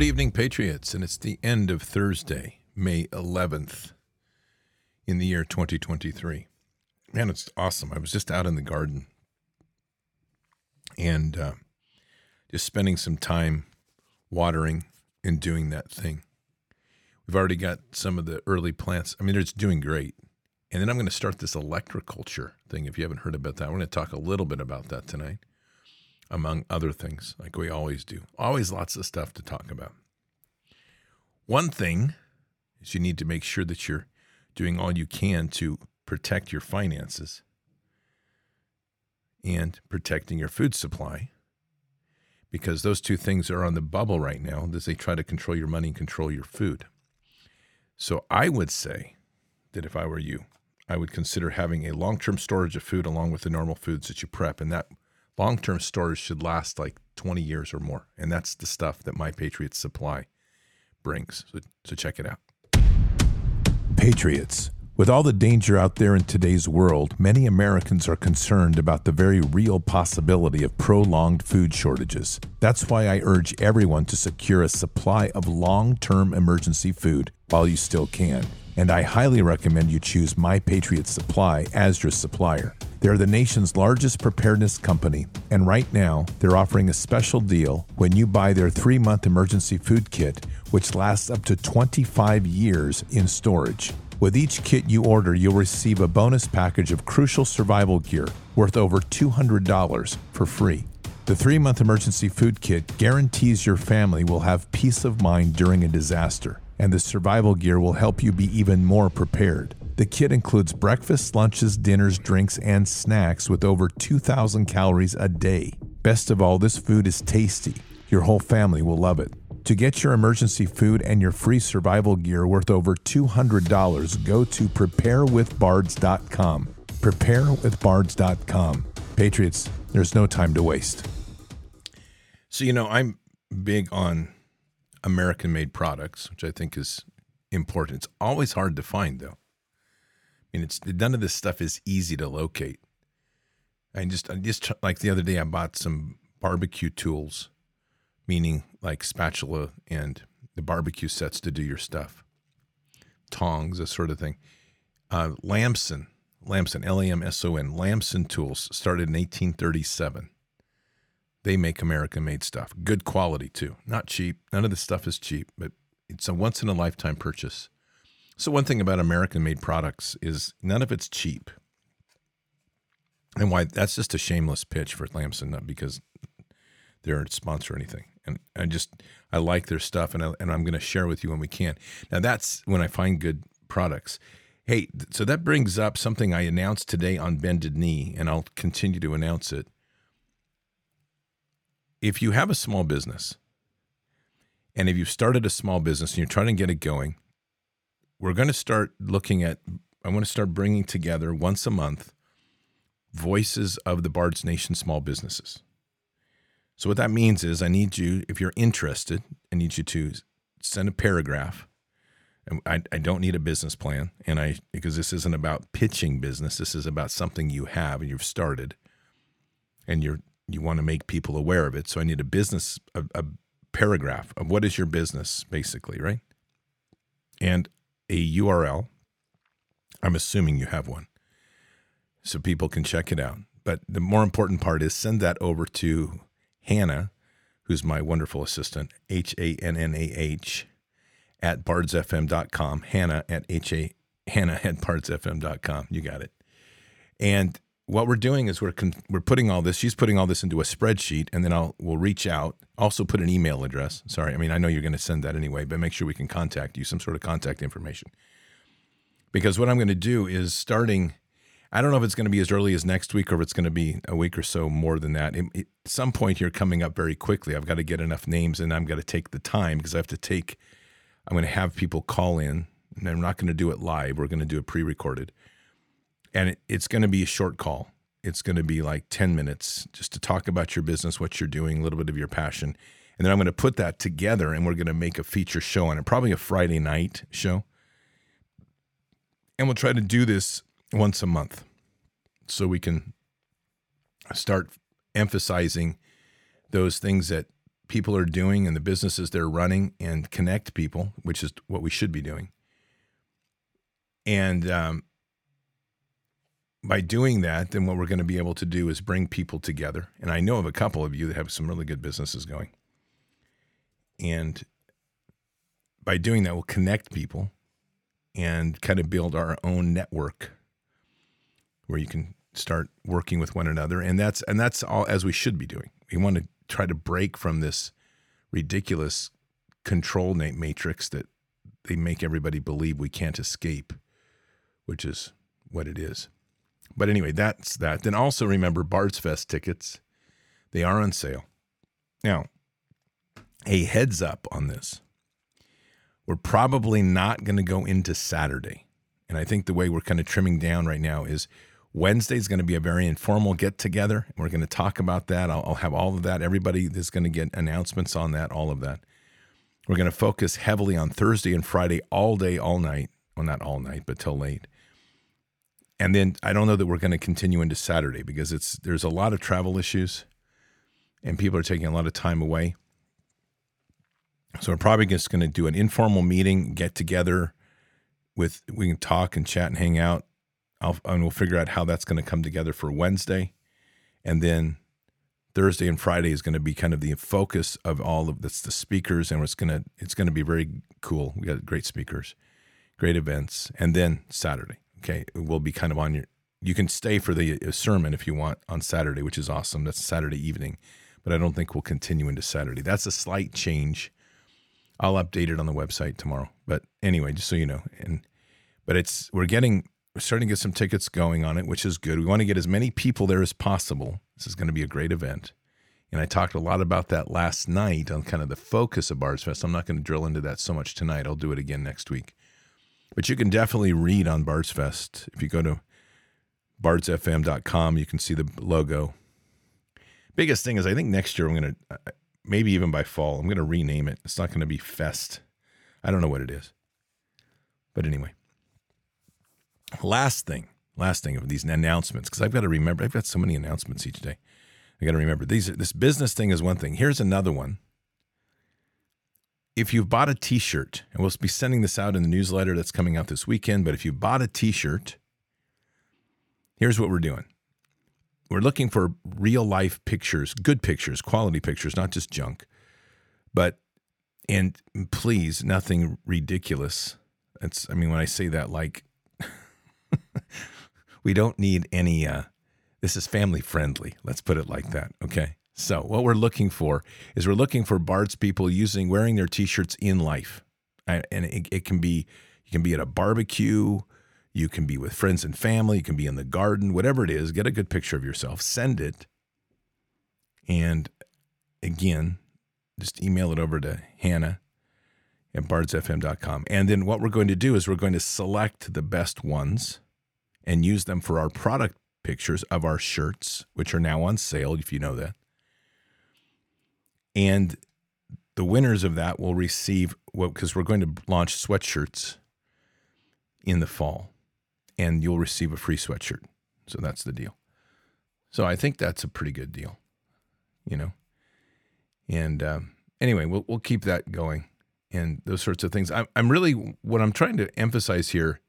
Good evening, Patriots. And it's the end of Thursday, May 11th, in the year 2023. Man, it's awesome. I was just out in the garden and uh, just spending some time watering and doing that thing. We've already got some of the early plants. I mean, it's doing great. And then I'm going to start this electroculture thing. If you haven't heard about that, we're going to talk a little bit about that tonight among other things, like we always do. Always lots of stuff to talk about. One thing is you need to make sure that you're doing all you can to protect your finances and protecting your food supply because those two things are on the bubble right now as they try to control your money and control your food. So I would say that if I were you, I would consider having a long term storage of food along with the normal foods that you prep. And that long term storage should last like 20 years or more. And that's the stuff that My Patriots Supply brings. So, so check it out. Patriots. With all the danger out there in today's world, many Americans are concerned about the very real possibility of prolonged food shortages. That's why I urge everyone to secure a supply of long term emergency food while you still can. And I highly recommend you choose My Patriot Supply as your supplier. They're the nation's largest preparedness company, and right now they're offering a special deal when you buy their three month emergency food kit, which lasts up to 25 years in storage. With each kit you order, you'll receive a bonus package of crucial survival gear worth over $200 for free. The three month emergency food kit guarantees your family will have peace of mind during a disaster, and the survival gear will help you be even more prepared. The kit includes breakfast, lunches, dinners, drinks, and snacks with over 2,000 calories a day. Best of all, this food is tasty. Your whole family will love it. To get your emergency food and your free survival gear worth over $200, go to preparewithbards.com. Preparewithbards.com. Patriots, there's no time to waste. So, you know, I'm big on American made products, which I think is important. It's always hard to find, though. I mean, it's none of this stuff is easy to locate. I just, I just like the other day, I bought some barbecue tools, meaning like spatula and the barbecue sets to do your stuff, tongs, that sort of thing. Uh, Lamson, Lamson, L A M S O N, Lamson Tools started in 1837. They make American made stuff, good quality too, not cheap. None of the stuff is cheap, but it's a once in a lifetime purchase. So, one thing about American made products is none of it's cheap. And why that's just a shameless pitch for Lamson, not because they're a sponsor or anything. And I just, I like their stuff and, I, and I'm going to share with you when we can. Now, that's when I find good products. Hey, so that brings up something I announced today on Bended Knee, and I'll continue to announce it. If you have a small business, and if you've started a small business and you're trying to get it going, we're going to start looking at, I want to start bringing together once a month voices of the Bards Nation small businesses. So, what that means is, I need you, if you're interested, I need you to send a paragraph. I, I don't need a business plan, and I because this isn't about pitching business. This is about something you have and you've started, and you're you want to make people aware of it. So I need a business a, a paragraph of what is your business basically, right? And a URL. I'm assuming you have one. So people can check it out. But the more important part is send that over to Hannah, who's my wonderful assistant, H A N N A H, at bardsfm.com. Hannah at H A Hannah at bardsfm.com. You got it. And what we're doing is we're con- we're putting all this. She's putting all this into a spreadsheet, and then I'll we'll reach out. Also, put an email address. Sorry, I mean I know you're going to send that anyway, but make sure we can contact you, some sort of contact information. Because what I'm going to do is starting. I don't know if it's going to be as early as next week or if it's going to be a week or so more than that. It, it, at some point here, coming up very quickly, I've got to get enough names, and I'm going to take the time because I have to take. I'm going to have people call in, and I'm not going to do it live. We're going to do it pre-recorded and it, it's going to be a short call. It's going to be like 10 minutes just to talk about your business, what you're doing, a little bit of your passion. And then I'm going to put that together and we're going to make a feature show on it, probably a Friday night show. And we'll try to do this once a month so we can start emphasizing those things that people are doing and the businesses they're running and connect people, which is what we should be doing. And um, by doing that, then what we're going to be able to do is bring people together. And I know of a couple of you that have some really good businesses going. And by doing that, we'll connect people and kind of build our own network where you can start working with one another. And that's and that's all as we should be doing. We want to try to break from this ridiculous control matrix that they make everybody believe we can't escape, which is what it is. But anyway, that's that. Then also remember Bard's Fest tickets. They are on sale. Now, a heads up on this. We're probably not going to go into Saturday. And I think the way we're kind of trimming down right now is Wednesday is going to be a very informal get together. We're going to talk about that. I'll, I'll, have all of that. Everybody is going to get announcements on that, all of that. We're going to focus heavily on Thursday and Friday all day, all night. Well, not all night, but till late and then I don't know that we're going to continue into Saturday because it's there's a lot of travel issues, and people are taking a lot of time away. So we're probably just going to do an informal meeting, get together, with we can talk and chat and hang out, I'll, and we'll figure out how that's going to come together for Wednesday, and then Thursday and Friday is going to be kind of the focus of all of this, the speakers, and it's going to it's going to be very cool. We got great speakers, great events, and then Saturday. Okay, will be kind of on your. You can stay for the uh, sermon if you want on Saturday, which is awesome. That's Saturday evening, but I don't think we'll continue into Saturday. That's a slight change. I'll update it on the website tomorrow. But anyway, just so you know, and but it's we're getting we're starting to get some tickets going on it, which is good. We want to get as many people there as possible. This is going to be a great event. And I talked a lot about that last night on kind of the focus of Bards Fest. I'm not going to drill into that so much tonight. I'll do it again next week. But you can definitely read on Bards Fest. If you go to bardsfm.com, you can see the logo. Biggest thing is, I think next year I'm going to, uh, maybe even by fall, I'm going to rename it. It's not going to be Fest. I don't know what it is. But anyway, last thing, last thing of these announcements, because I've got to remember, I've got so many announcements each day. I got to remember these. This business thing is one thing. Here's another one if you've bought a t-shirt, and we'll be sending this out in the newsletter that's coming out this weekend, but if you bought a t-shirt, here's what we're doing. We're looking for real life pictures, good pictures, quality pictures, not just junk. But and please, nothing ridiculous. It's I mean when I say that like we don't need any uh this is family friendly. Let's put it like that, okay? So what we're looking for is we're looking for Bards people using wearing their t-shirts in life, and it, it can be you can be at a barbecue, you can be with friends and family, you can be in the garden, whatever it is. Get a good picture of yourself, send it, and again, just email it over to Hannah at bardsfm.com. And then what we're going to do is we're going to select the best ones and use them for our product pictures of our shirts, which are now on sale, if you know that. And the winners of that will receive what because we're going to launch sweatshirts in the fall, and you'll receive a free sweatshirt. So that's the deal. So I think that's a pretty good deal, you know. And um, anyway, we'll we'll keep that going, and those sorts of things. I'm I'm really what I'm trying to emphasize here,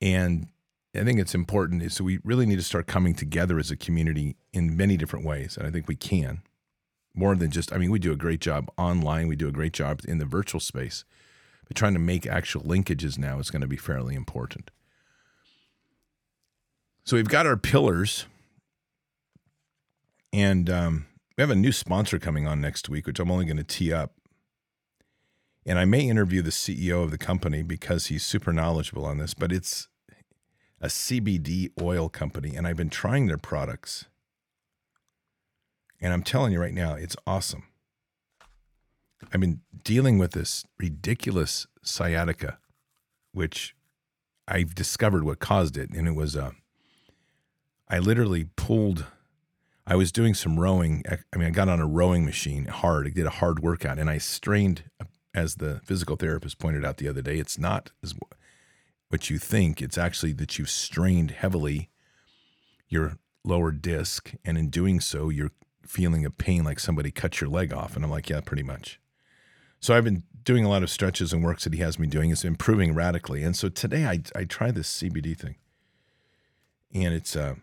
and I think it's important is we really need to start coming together as a community in many different ways, and I think we can more than just, I mean, we do a great job online, we do a great job in the virtual space, but trying to make actual linkages now is going to be fairly important. So we've got our pillars, and um, we have a new sponsor coming on next week, which I'm only going to tee up. And I may interview the CEO of the company because he's super knowledgeable on this, but it's a CBD oil company, and I've been trying their products and I'm telling you right now, it's awesome. I've been dealing with this ridiculous sciatica, which I've discovered what caused it. And it was, uh, I literally pulled, I was doing some rowing. I mean, I got on a rowing machine hard. I did a hard workout and I strained, as the physical therapist pointed out the other day, it's not as what you think. It's actually that you've strained heavily your lower disc. And in doing so, you're feeling of pain like somebody cut your leg off. And I'm like, yeah, pretty much. So I've been doing a lot of stretches and works that he has me doing. It's improving radically. And so today I, I tried this CBD thing. And it's a,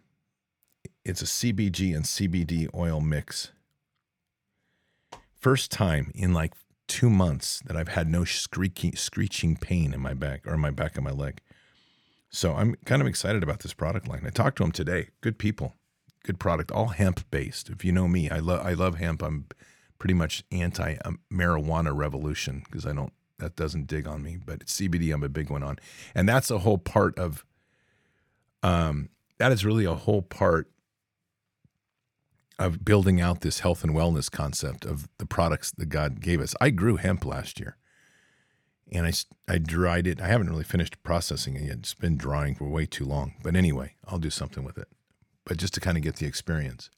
it's a CBG and CBD oil mix. First time in like two months that I've had no screeching, screeching pain in my back or my back of my leg. So I'm kind of excited about this product line. I talked to him today. Good people, good product, all hemp based. If you know me, I love I love hemp. I'm pretty much anti marijuana revolution because I don't that doesn't dig on me. But CBD, I'm a big one on, and that's a whole part of. Um, that is really a whole part of building out this health and wellness concept of the products that God gave us. I grew hemp last year and I, I dried it. I haven't really finished processing it yet. It's been drying for way too long. But anyway, I'll do something with it. But just to kind of get the experience.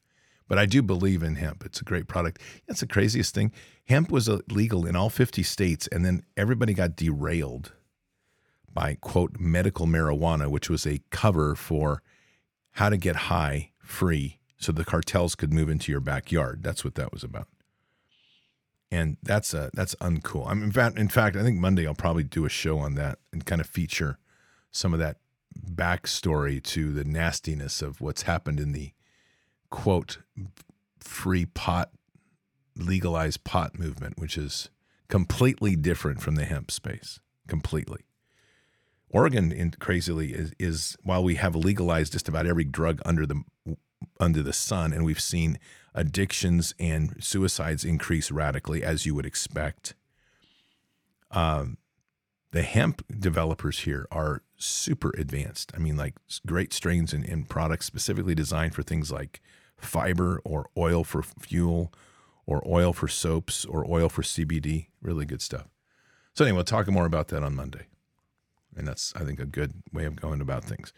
But I do believe in hemp. It's a great product. That's the craziest thing. Hemp was illegal in all 50 states, and then everybody got derailed by, quote, medical marijuana, which was a cover for how to get high free so the cartels could move into your backyard. That's what that was about and that's uh, that's uncool. I'm in fact, in fact, I think Monday I'll probably do a show on that and kind of feature some of that backstory to the nastiness of what's happened in the quote free pot legalized pot movement, which is completely different from the hemp space. Completely. Oregon, in, crazily, is, is while we have legalized just about every drug under the under the sun, and we've seen addictions and suicides increase radically, as you would expect. Um, the hemp developers here are super advanced. I mean, like great strains and, products specifically designed for things like fiber or oil for fuel or oil for soaps or oil for CBD. Really good stuff. So, anyway, we'll talk more about that on Monday. And that's, I think, a good way of going about things.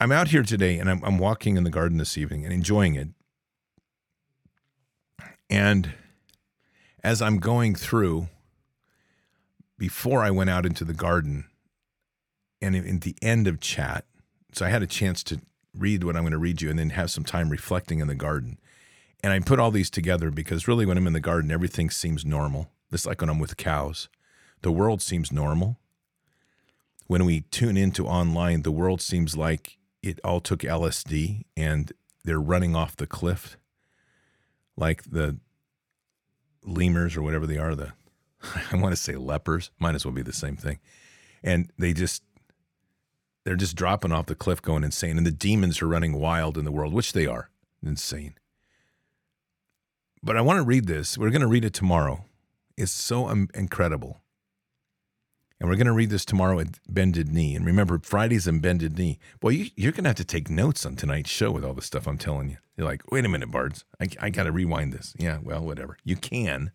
I'm out here today and I'm, I'm walking in the garden this evening and enjoying it. And as I'm going through, before I went out into the garden, and in the end of chat, so I had a chance to read what I'm going to read you and then have some time reflecting in the garden. And I put all these together because really, when I'm in the garden, everything seems normal. It's like when I'm with cows. The world seems normal. When we tune into online, the world seems like it all took LSD and they're running off the cliff like the lemurs or whatever they are, the I want to say lepers, might as well be the same thing. And they just they're just dropping off the cliff going insane and the demons are running wild in the world, which they are. Insane. But I want to read this. We're going to read it tomorrow. It's so incredible. And we're going to read this tomorrow at Bended Knee. And remember, Friday's in Bended Knee. Boy, you, are going to have to take notes on tonight's show with all the stuff I'm telling you. You're like, wait a minute, Bards. I, I got to rewind this. Yeah, well, whatever. You can,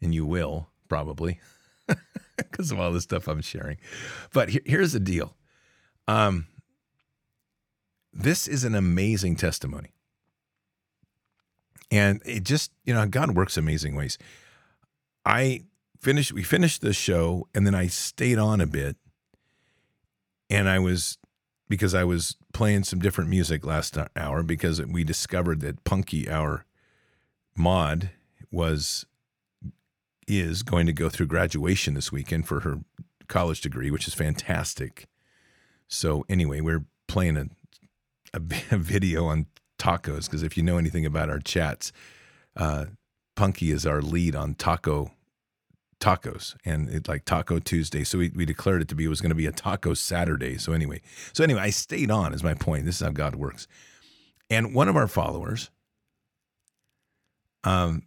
and you will probably because of all the stuff I'm sharing. But here, here's the deal um, this is an amazing testimony. And it just, you know, God works amazing ways. I finished we finished the show and then I stayed on a bit and I was because I was playing some different music last hour because we discovered that Punky our mod was is going to go through graduation this weekend for her college degree which is fantastic. So anyway, we're playing a a, a video on tacos because if you know anything about our chats uh, Punky is our lead on taco tacos and it like taco tuesday. So we, we declared it to be it was going to be a taco saturday. So anyway so anyway i stayed on is my point. This is how god works. And one of our followers um,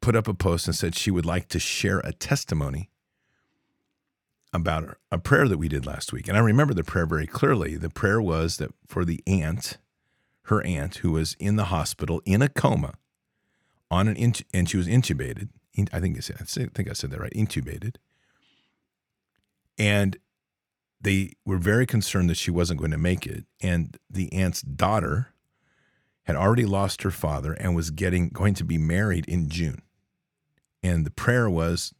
put up a post and said she would like to share a testimony about a prayer that we did last week and i remember the prayer very clearly the prayer was that for the aunt her aunt who was in the hospital in a coma on an int- and she was intubated I think I said, I think I said that right, intubated. And they were very concerned that she wasn't going to make it. And the aunt's daughter had already lost her father and was getting going to be married in June. And the prayer was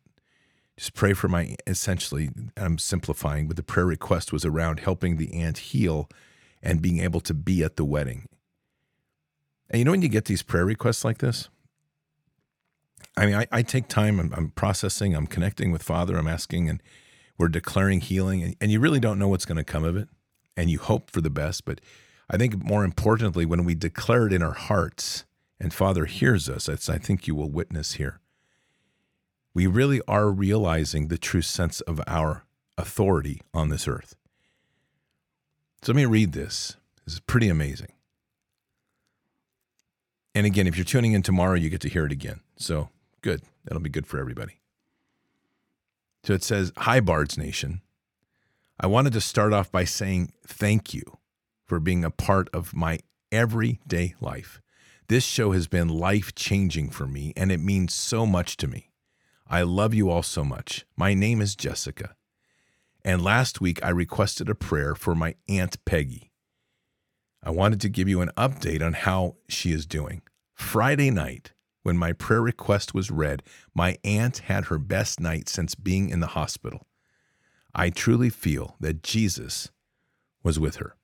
just pray for my essentially I'm simplifying, but the prayer request was around helping the aunt heal and being able to be at the wedding. And you know when you get these prayer requests like this? I mean, I, I take time, I'm, I'm, processing, I'm connecting with Father, I'm asking, and we're declaring healing, and, and you really don't know what's going to come of it. And you hope for the best. But I think more importantly, when we declare it in our hearts and Father hears us, I think you will witness here, we really are realizing the true sense of our authority on this earth. So let me read this. This is pretty amazing. And again, if you're tuning in tomorrow, you get to hear it again. So good. That'll be good for everybody. So it says, Hi, Bards Nation. I wanted to start off by saying thank you for being a part of my everyday life. This show has been life changing for me, and it means so much to me. I love you all so much. My name is Jessica. And last week, I requested a prayer for my Aunt Peggy. I wanted to give you an update on how she is doing. Friday night, when my prayer request was read, my aunt had her best night since being in the hospital. I truly feel that Jesus was with her.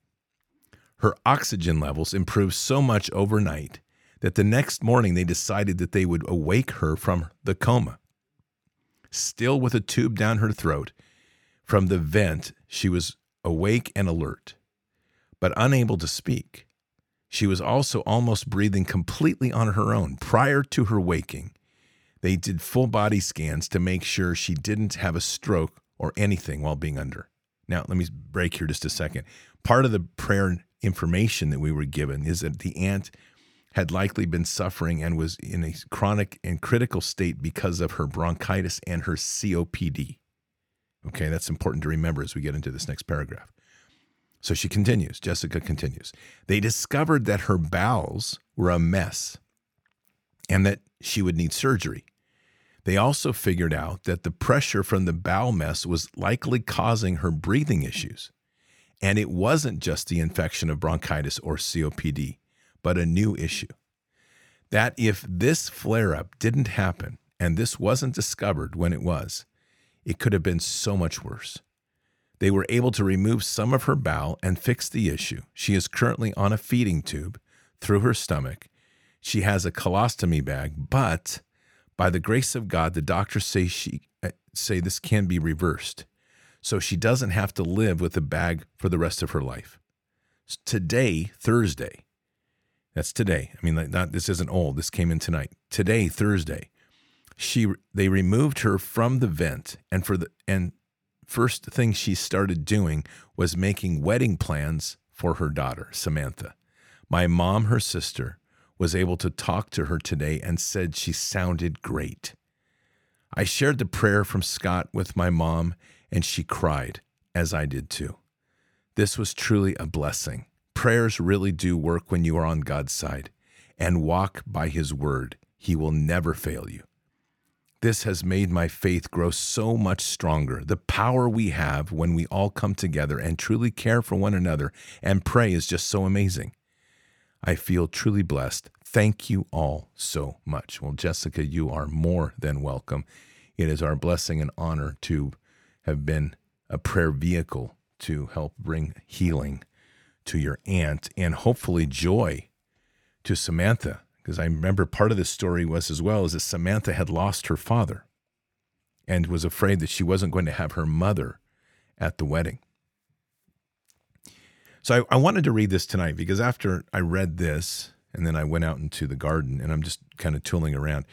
Her oxygen levels improved so much overnight that the next morning they decided that they would awake her from the coma. Still with a tube down her throat, from the vent, she was awake and alert, but unable to speak. She was also almost breathing completely on her own prior to her waking. They did full body scans to make sure she didn't have a stroke or anything while being under. Now, let me break here just a second. Part of the prayer information that we were given is that the aunt had likely been suffering and was in a chronic and critical state because of her bronchitis and her COPD. Okay, that's important to remember as we get into this next paragraph. So she continues, Jessica continues. They discovered that her bowels were a mess and that she would need surgery. They also figured out that the pressure from the bowel mess was likely causing her breathing issues. And it wasn't just the infection of bronchitis or COPD, but a new issue. That if this flare up didn't happen and this wasn't discovered when it was, it could have been so much worse. They were able to remove some of her bowel and fix the issue. She is currently on a feeding tube through her stomach. She has a colostomy bag, but by the grace of God, the doctors say she uh, say this can be reversed. So she doesn't have to live with a bag for the rest of her life. Today, Thursday, that's today. I mean, like not this isn't old. This came in tonight. Today, Thursday, she they removed her from the vent and for the and first thing she started doing was making wedding plans for her daughter, Samantha. My mom, her sister, was able to talk to her today and said she sounded great. I shared the prayer from Scott with my mom, and she cried, as I did too. This was truly a blessing. Prayers really do work when you are on God's side and walk by His word. He will never fail you. This has made my faith grow so much stronger. The power we have when we all come together and truly care for one another and pray is just so amazing. I feel truly blessed. Thank you all so much. Well, Jessica, you are more than welcome. It is our blessing and honor to have been a prayer vehicle to help bring healing to your aunt and hopefully joy to Samantha because I remember part of the story was as well is that Samantha had lost her father and was afraid that she wasn't going to have her mother at the wedding. So I, I, wanted to read this tonight because after I read this and then I went out into the garden and I'm just kind of tooling around,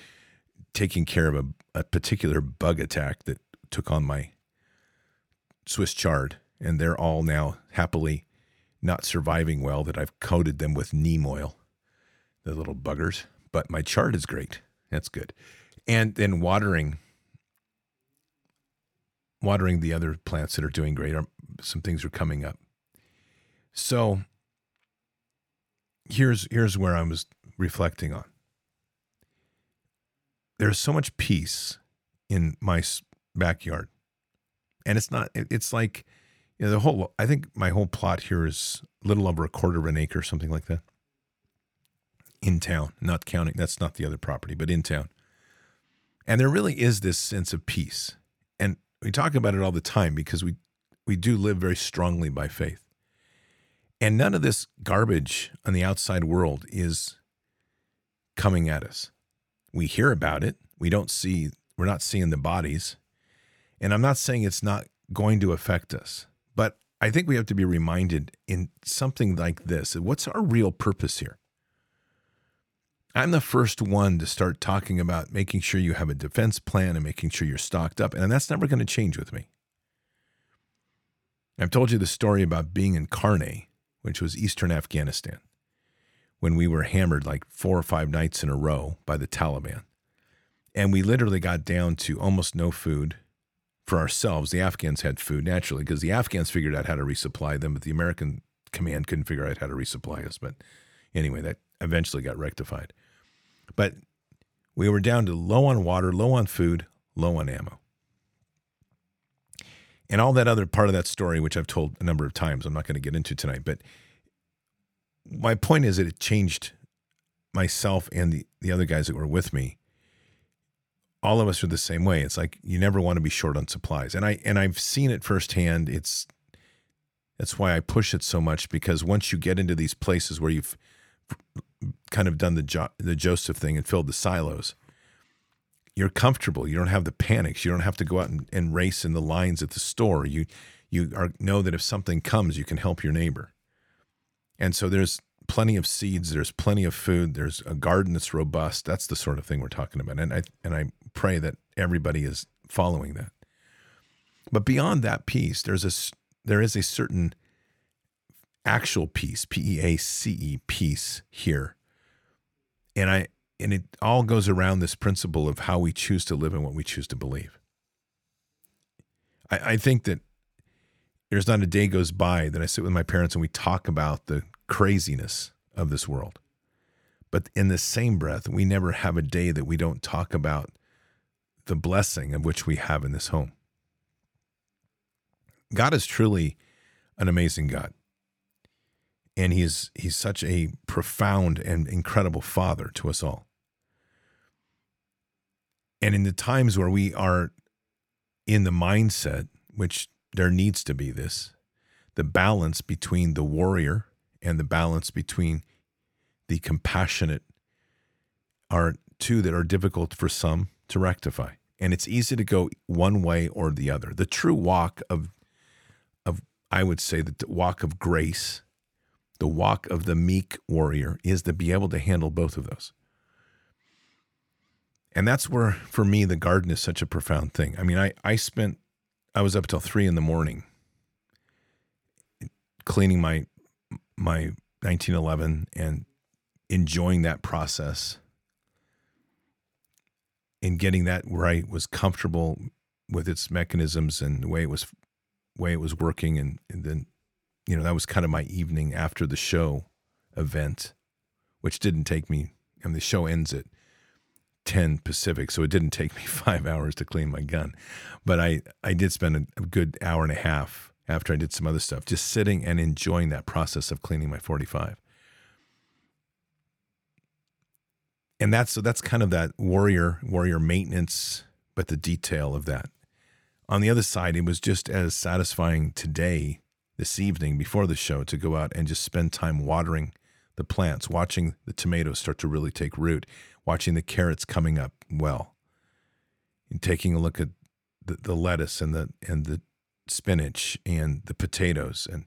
taking care of a, a particular bug attack that took on my Swiss chard, and they're all now happily not surviving well. That I've coated them with neem oil the little buggers. But my chart is great. That's good. And then watering, watering the other plants that are doing great. Some things are coming up. So here's here's where I was reflecting on. There's so much peace in my backyard, and it's not. It's like you know the whole. I think my whole plot here is a little over a quarter of an acre, something like that in town, not counting, that's not the other property, but in town. And there really is this sense of peace. And we talk about it all the time because we, we do live very strongly by faith. And none of this garbage on the outside world is coming at us. We hear about it. We don't see, we're not seeing the bodies. And I'm not saying it's not going to affect us, but I think we have to be reminded in something like this what's our real purpose here? I'm the first one to start talking about making sure you have a defense plan and making sure you're stocked up. And that's never going to change with me. I've told you the story about being in Karni, which was eastern Afghanistan, when we were hammered like four or five nights in a row by the Taliban. And we literally got down to almost no food for ourselves. The Afghans had food naturally because the Afghans figured out how to resupply them, but the American command couldn't figure out how to resupply us. But anyway, that eventually got rectified. But we were down to low on water, low on food, low on ammo. And all that other part of that story, which I've told a number of times, I'm not going to get into tonight. But my point is that it changed myself and the, the other guys that were with me. All of us are the same way. It's like you never want to be short on supplies. And I and I've seen it firsthand. It's that's why I push it so much because once you get into these places where you've kind of done the jo- the Joseph thing and filled the silos. You're comfortable. You don't have the panics. You don't have to go out and, and race in the lines at the store. You you are, know that if something comes, you can help your neighbor. And so there's plenty of seeds. There's plenty of food. There's a garden that's robust. That's the sort of thing we're talking about. And I and I pray that everybody is following that. But beyond that piece, there's a there is a certain actual peace, P E A C E, peace here. And I and it all goes around this principle of how we choose to live and what we choose to believe. I, I think that there's not a day goes by that I sit with my parents and we talk about the craziness of this world. But in the same breath, we never have a day that we don't talk about the blessing of which we have in this home. God is truly an amazing God and he's he's such a profound and incredible father to us all. And in the times where we are in the mindset, which there needs to be this, the balance between the warrior and the balance between the compassionate are two that are difficult for some to rectify. And it's easy to go one way or the other. The true walk of of I would say the walk of grace the walk of the meek warrior is to be able to handle both of those. And that's where, for me, the garden is such a profound thing. I mean, I, I spent, I was up till three in the morning cleaning my, my 1911 and enjoying that process and getting that I was comfortable with its mechanisms and the way it was, way it was working. And, and then you know, that was kind of my evening after the show event, which didn't take me, and the show ends at 10 Pacific, so it didn't take me five hours to clean my gun. But I, I did spend a good hour and a half after I did some other stuff, just sitting and enjoying that process of cleaning my 45. And that's so that's kind of that warrior warrior maintenance, but the detail of that. On the other side, it was just as satisfying today this evening before the show to go out and just spend time watering the plants, watching the tomatoes start to really take root, watching the carrots coming up well, and taking a look at the, the lettuce and the and the spinach and the potatoes and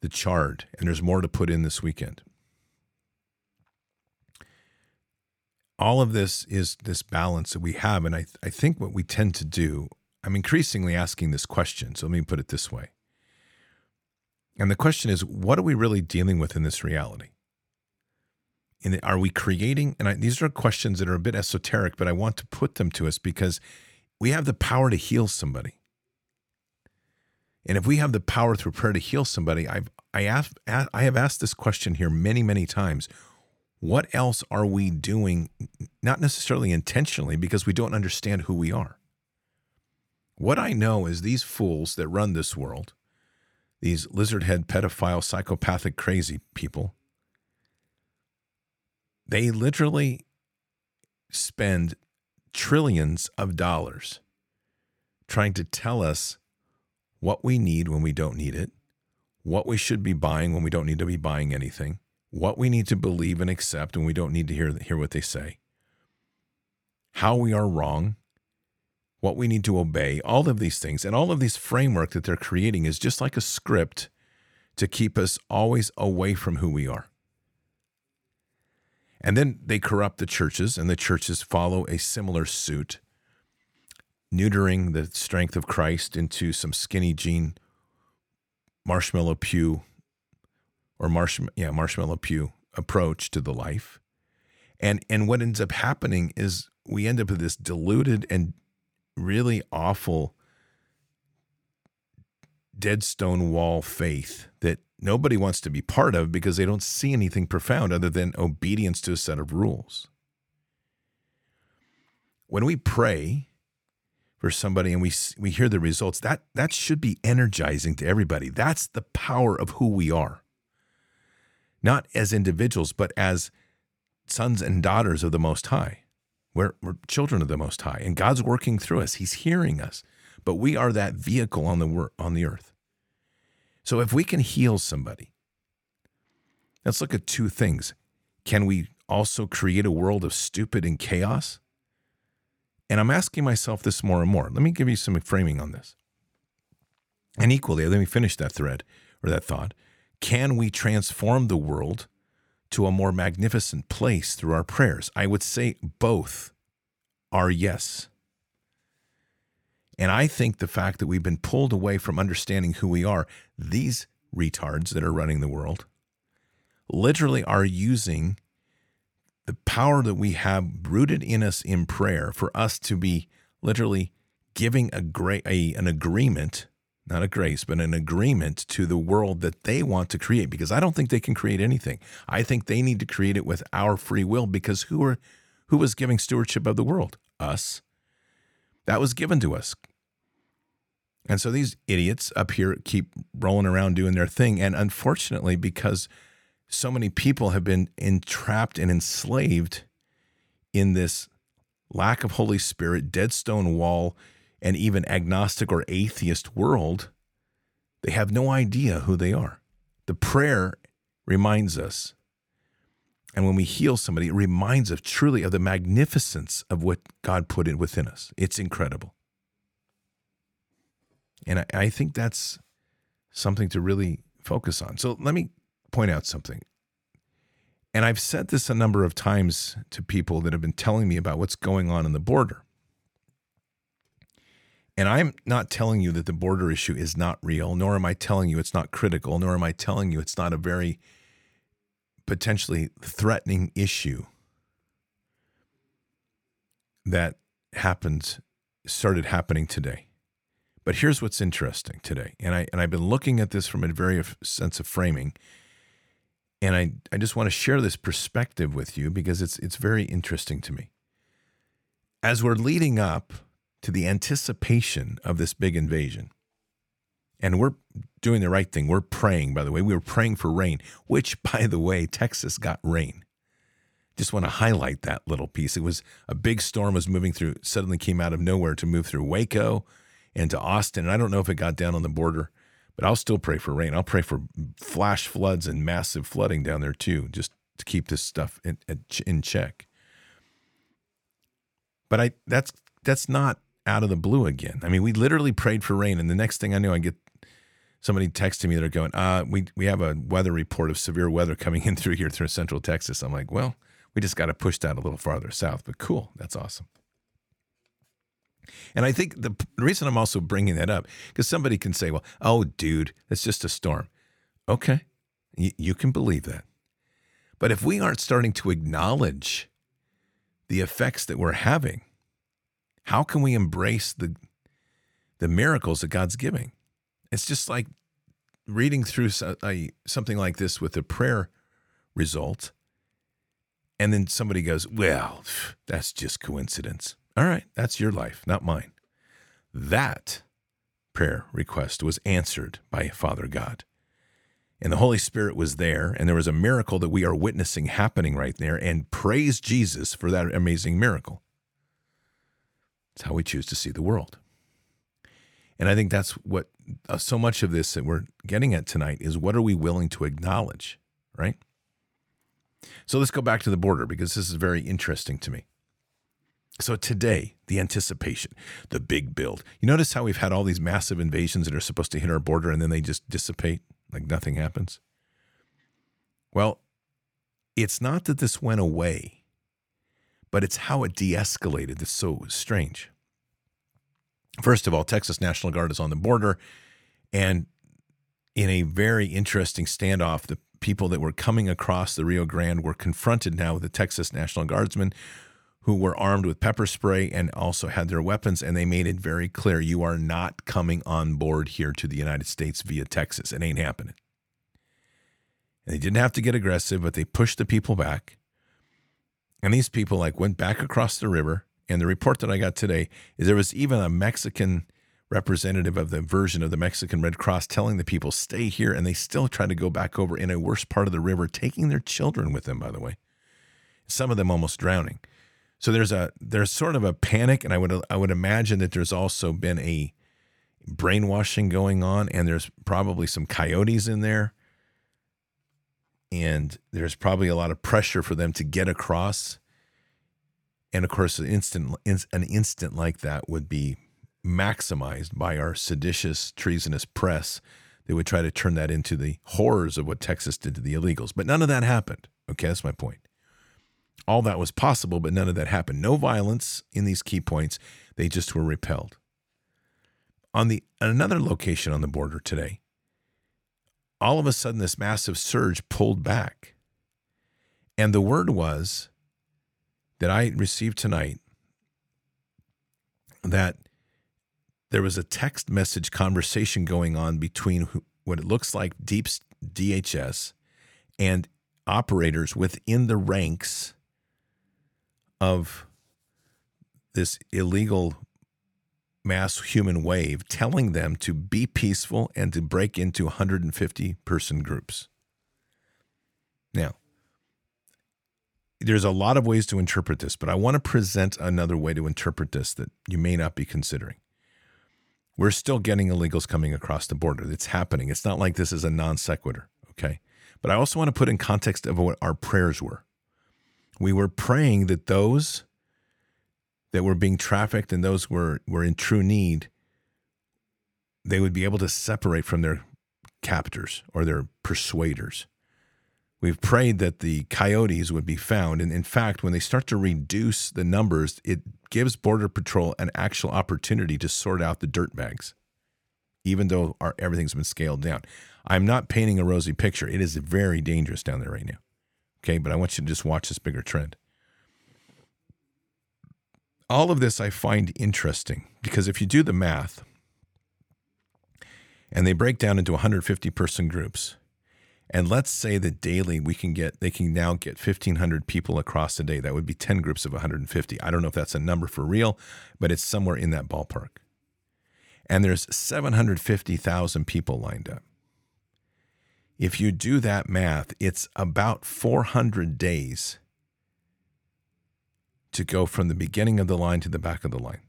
the chard. And there's more to put in this weekend. All of this is this balance that we have. And I, I think what we tend to do, I'm increasingly asking this question. So let me put it this way and the question is, what are we really dealing with in this reality? And are we creating? And I, these are questions that are a bit esoteric, but I want to put them to us because we have the power to heal somebody. And if we have the power through prayer to heal somebody, I've I ask, I have asked this question here many many times. What else are we doing? Not necessarily intentionally, because we don't understand who we are. What I know is these fools that run this world these lizard head pedophile psychopathic crazy people they literally spend trillions of dollars trying to tell us what we need when we don't need it what we should be buying when we don't need to be buying anything what we need to believe and accept, when we don't need to hear, hear what they say, how we are wrong, what we need to obey, all of these things. And all of these framework that they're creating is just like a script to keep us always away from who we are. And then they corrupt the churches, and the churches follow a similar suit, neutering the strength of Christ into some skinny jean marshmallow pew or marsh, yeah, marshmallow pew approach to the life. And and what ends up happening is we end up with this diluted and really awful dead stone wall faith that nobody wants to be part of because they don't see anything profound other than obedience to a set of rules. When we pray for somebody and we we hear the results, that that should be energizing to everybody. That's the power of who we are. Not as individuals, but as sons and daughters of the Most High. We're, we're children of the Most High, and God's working through us. He's hearing us, but we are that vehicle on the on the earth. So if we can heal somebody, let's look at two things. Can we also create a world of stupid and chaos? And I'm asking myself this more and more. Let me give you some framing on this. And equally, let me finish that thread or that thought. Can we transform the world to a more magnificent place through our prayers? I would say both are yes. And I think the fact that we've been pulled away from understanding who we are, these retards that are running the world literally are using the power that we have rooted in us in prayer for us to be literally giving a great a, an agreement not a grace but an agreement to the world that they want to create because i don't think they can create anything i think they need to create it with our free will because who are who was giving stewardship of the world us that was given to us. And so these idiots up here keep rolling around doing their thing. And unfortunately, because so many people have been entrapped and enslaved in this lack of Holy Spirit, dead stone wall, and even agnostic or atheist world, they have no idea who they are. The prayer reminds us and when we heal somebody, it reminds us truly of the magnificence of what God put in within us. It's incredible. And I, I think that's something to really focus on. So let me point out something. And I've said this a number of times to people that have been telling me about what's going on in the border. And I'm not telling you that the border issue is not real, nor am I telling you it's not critical, nor am I telling you it's not a very potentially threatening issue that happened started happening today. But here's what's interesting today. And I and I've been looking at this from a very sense of framing. And I, I just want to share this perspective with you because it's it's very interesting to me. As we're leading up to the anticipation of this big invasion, and we're doing the right thing. We're praying, by the way. We were praying for rain, which, by the way, Texas got rain. Just want to highlight that little piece. It was a big storm was moving through, suddenly came out of nowhere to move through Waco and to Austin. And I don't know if it got down on the border, but I'll still pray for rain. I'll pray for flash floods and massive flooding down there too, just to keep this stuff in, in check. But I that's that's not out of the blue again. I mean, we literally prayed for rain, and the next thing I knew, I get somebody texting me. They're going, uh, we we have a weather report of severe weather coming in through here through central Texas. I'm like, well, we just got to push that a little farther south. But cool, that's awesome. And I think the reason I'm also bringing that up because somebody can say, well, oh, dude, it's just a storm. Okay, you, you can believe that. But if we aren't starting to acknowledge the effects that we're having, how can we embrace the the miracles that God's giving? It's just like reading through something like this with a prayer result, and then somebody goes, "Well, that's just coincidence." All right, that's your life, not mine. That prayer request was answered by Father God. And the Holy Spirit was there, and there was a miracle that we are witnessing happening right there. And praise Jesus for that amazing miracle. It's how we choose to see the world. And I think that's what uh, so much of this that we're getting at tonight is what are we willing to acknowledge, right? So let's go back to the border because this is very interesting to me. So today, the anticipation, the big build. You notice how we've had all these massive invasions that are supposed to hit our border and then they just dissipate like nothing happens? Well, it's not that this went away, but it's how it de escalated that's so strange. First of all, Texas National Guard is on the border. And in a very interesting standoff, the people that were coming across the Rio Grande were confronted now with the Texas National Guardsmen who were armed with pepper spray and also had their weapons. And they made it very clear you are not coming on board here to the United States via Texas. It ain't happening. And they didn't have to get aggressive, but they pushed the people back. And these people like went back across the river. And the report that I got today is there was even a Mexican representative of the version of the Mexican Red Cross telling the people stay here and they still tried to go back over in a worse part of the river taking their children with them by the way some of them almost drowning so there's a there's sort of a panic, and I would I would imagine that there's also been a brainwashing going on, and there's probably some coyotes in there, and there's probably a lot of pressure for them to get across. And of course, an instant an instant like that would be maximized by our seditious, treasonous press. They would try to turn that into the horrors of what Texas did to the illegals, but none of that happened. Okay, that's my point all that was possible, but none of that happened. No violence in these key points. They just were repelled. On the another location on the border today, all of a sudden this massive surge pulled back. And the word was that I received tonight that there was a text message conversation going on between what it looks like deep DHS and operators within the ranks of this illegal mass human wave telling them to be peaceful and to break into 150 person groups. Now, there's a lot of ways to interpret this, but I want to present another way to interpret this that you may not be considering. We're still getting illegals coming across the border. It's happening. It's not like this is a non sequitur, okay? But I also want to put in context of what our prayers were we were praying that those that were being trafficked and those were were in true need they would be able to separate from their captors or their persuaders. We've prayed that the coyotes would be found. And in fact when they start to reduce the numbers it gives border patrol an actual opportunity to sort out the dirt bags even though our, everything's been scaled down. I'm not painting a rosy picture. It is very dangerous down there right now Okay, but I want you to just watch this bigger trend. All of this I find interesting because if you do the math and they break down into 150 person groups, and let's say that daily we can get, they can now get 1,500 people across a day. That would be 10 groups of 150. I don't know if that's a number for real, but it's somewhere in that ballpark. And there's 750,000 people lined up. If you do that math, it's about 400 days to go from the beginning of the line to the back of the line.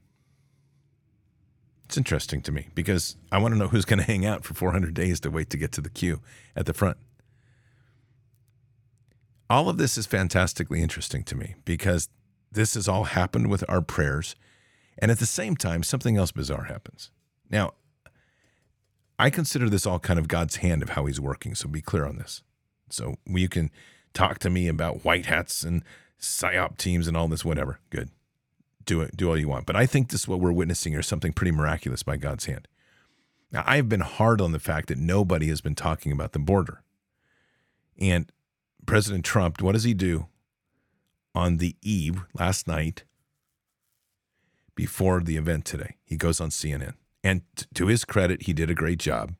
It's interesting to me because I want to know who's going to hang out for 400 days to wait to get to the queue at the front. All of this is fantastically interesting to me because this has all happened with our prayers. And at the same time, something else bizarre happens. Now, I consider this all kind of God's hand of how he's working. So be clear on this. So you can talk to me about white hats and psyop teams and all this, whatever. Good. Do it. Do all you want. But I think this is what we're witnessing here something pretty miraculous by God's hand. Now, I've been hard on the fact that nobody has been talking about the border. And President Trump, what does he do on the eve last night before the event today? He goes on CNN. And t- to his credit, he did a great job.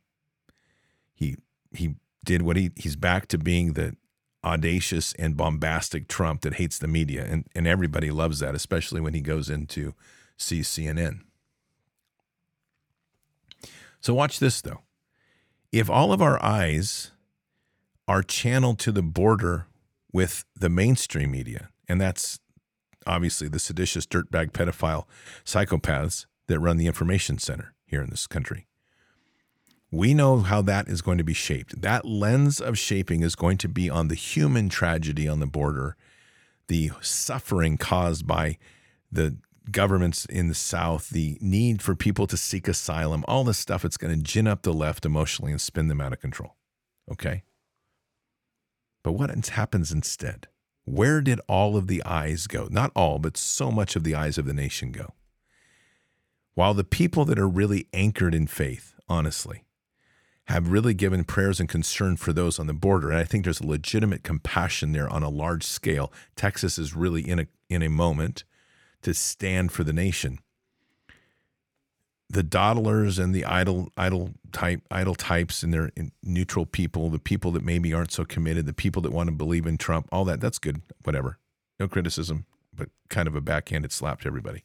He he did what he he's back to being the audacious and bombastic Trump that hates the media, and and everybody loves that, especially when he goes into see CNN. So watch this though. If all of our eyes are channeled to the border with the mainstream media, and that's obviously the seditious dirtbag pedophile psychopaths that run the information center here in this country. We know how that is going to be shaped. That lens of shaping is going to be on the human tragedy on the border, the suffering caused by the governments in the South, the need for people to seek asylum, all this stuff. It's going to gin up the left emotionally and spin them out of control. Okay? But what happens instead? Where did all of the eyes go? Not all, but so much of the eyes of the nation go. While the people that are really anchored in faith, honestly, have really given prayers and concern for those on the border, and I think there's a legitimate compassion there on a large scale. Texas is really in a in a moment to stand for the nation. The dawdlers and the idle idle type idle types and their neutral people, the people that maybe aren't so committed, the people that want to believe in Trump, all that that's good, whatever. No criticism, but kind of a backhanded slap to everybody.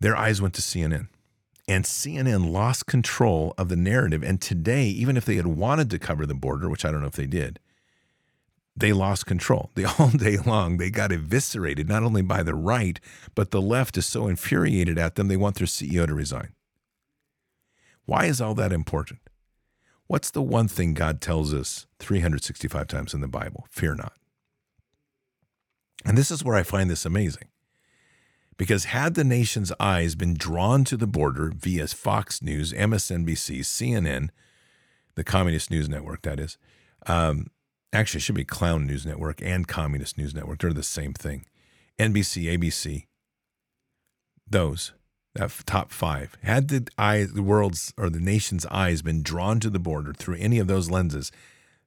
Their eyes went to CNN. And CNN lost control of the narrative. And today, even if they had wanted to cover the border, which I don't know if they did, they lost control. The all day long, they got eviscerated, not only by the right, but the left is so infuriated at them, they want their CEO to resign. Why is all that important? What's the one thing God tells us 365 times in the Bible? Fear not. And this is where I find this amazing. Because had the nation's eyes been drawn to the border via Fox News, MSNBC, CNN, the Communist News Network, that is, um, Actually, it should be Clown News Network and Communist News Network. They're the same thing. NBC, ABC, those that top five. Had the eye, the world's or the nation's eyes been drawn to the border through any of those lenses,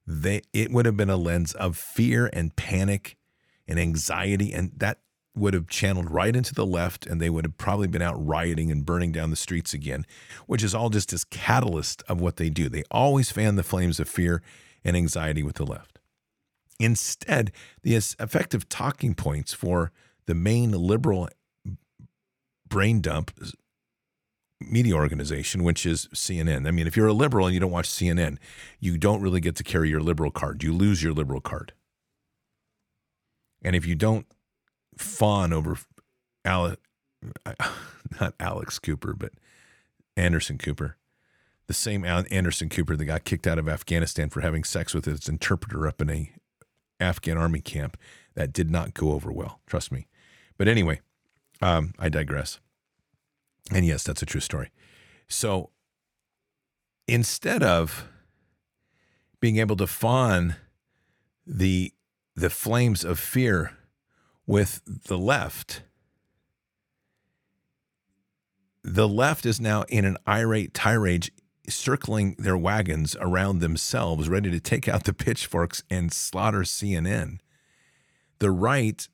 they it would have been a lens of fear and panic and anxiety, and that would have channeled right into the left, and they would have probably been out rioting and burning down the streets again, which is all just as catalyst of what they do. They always fan the flames of fear and anxiety with the left. Instead, the effective talking points for the main liberal brain dump media organization, which is CNN. I mean, if you're a liberal and you don't watch CNN, you don't really get to carry your liberal card. You lose your liberal card. And if you don't fawn over Alex, not Alex Cooper, but Anderson Cooper, the same Anderson Cooper that got kicked out of Afghanistan for having sex with his interpreter up in a Afghan army camp. That did not go over well, trust me. But anyway, um, I digress. And yes, that's a true story. So instead of being able to fawn the the flames of fear with the left, the left is now in an irate tirade circling their wagons around themselves, ready to take out the pitchforks and slaughter CNN. The right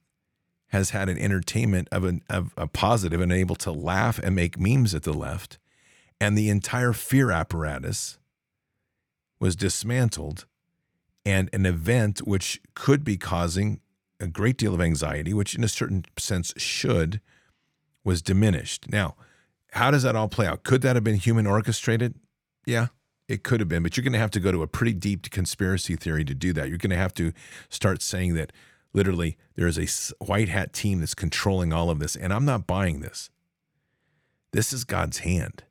has had an entertainment of, an, of a positive and able to laugh and make memes at the left. And the entire fear apparatus was dismantled. And an event which could be causing a great deal of anxiety, which in a certain sense should, was diminished. Now, how does that all play out? Could that have been human orchestrated? Yeah, it could have been, but you're going to have to go to a pretty deep conspiracy theory to do that. You're going to have to start saying that literally there is a white hat team that's controlling all of this. And I'm not buying this. This is God's hand.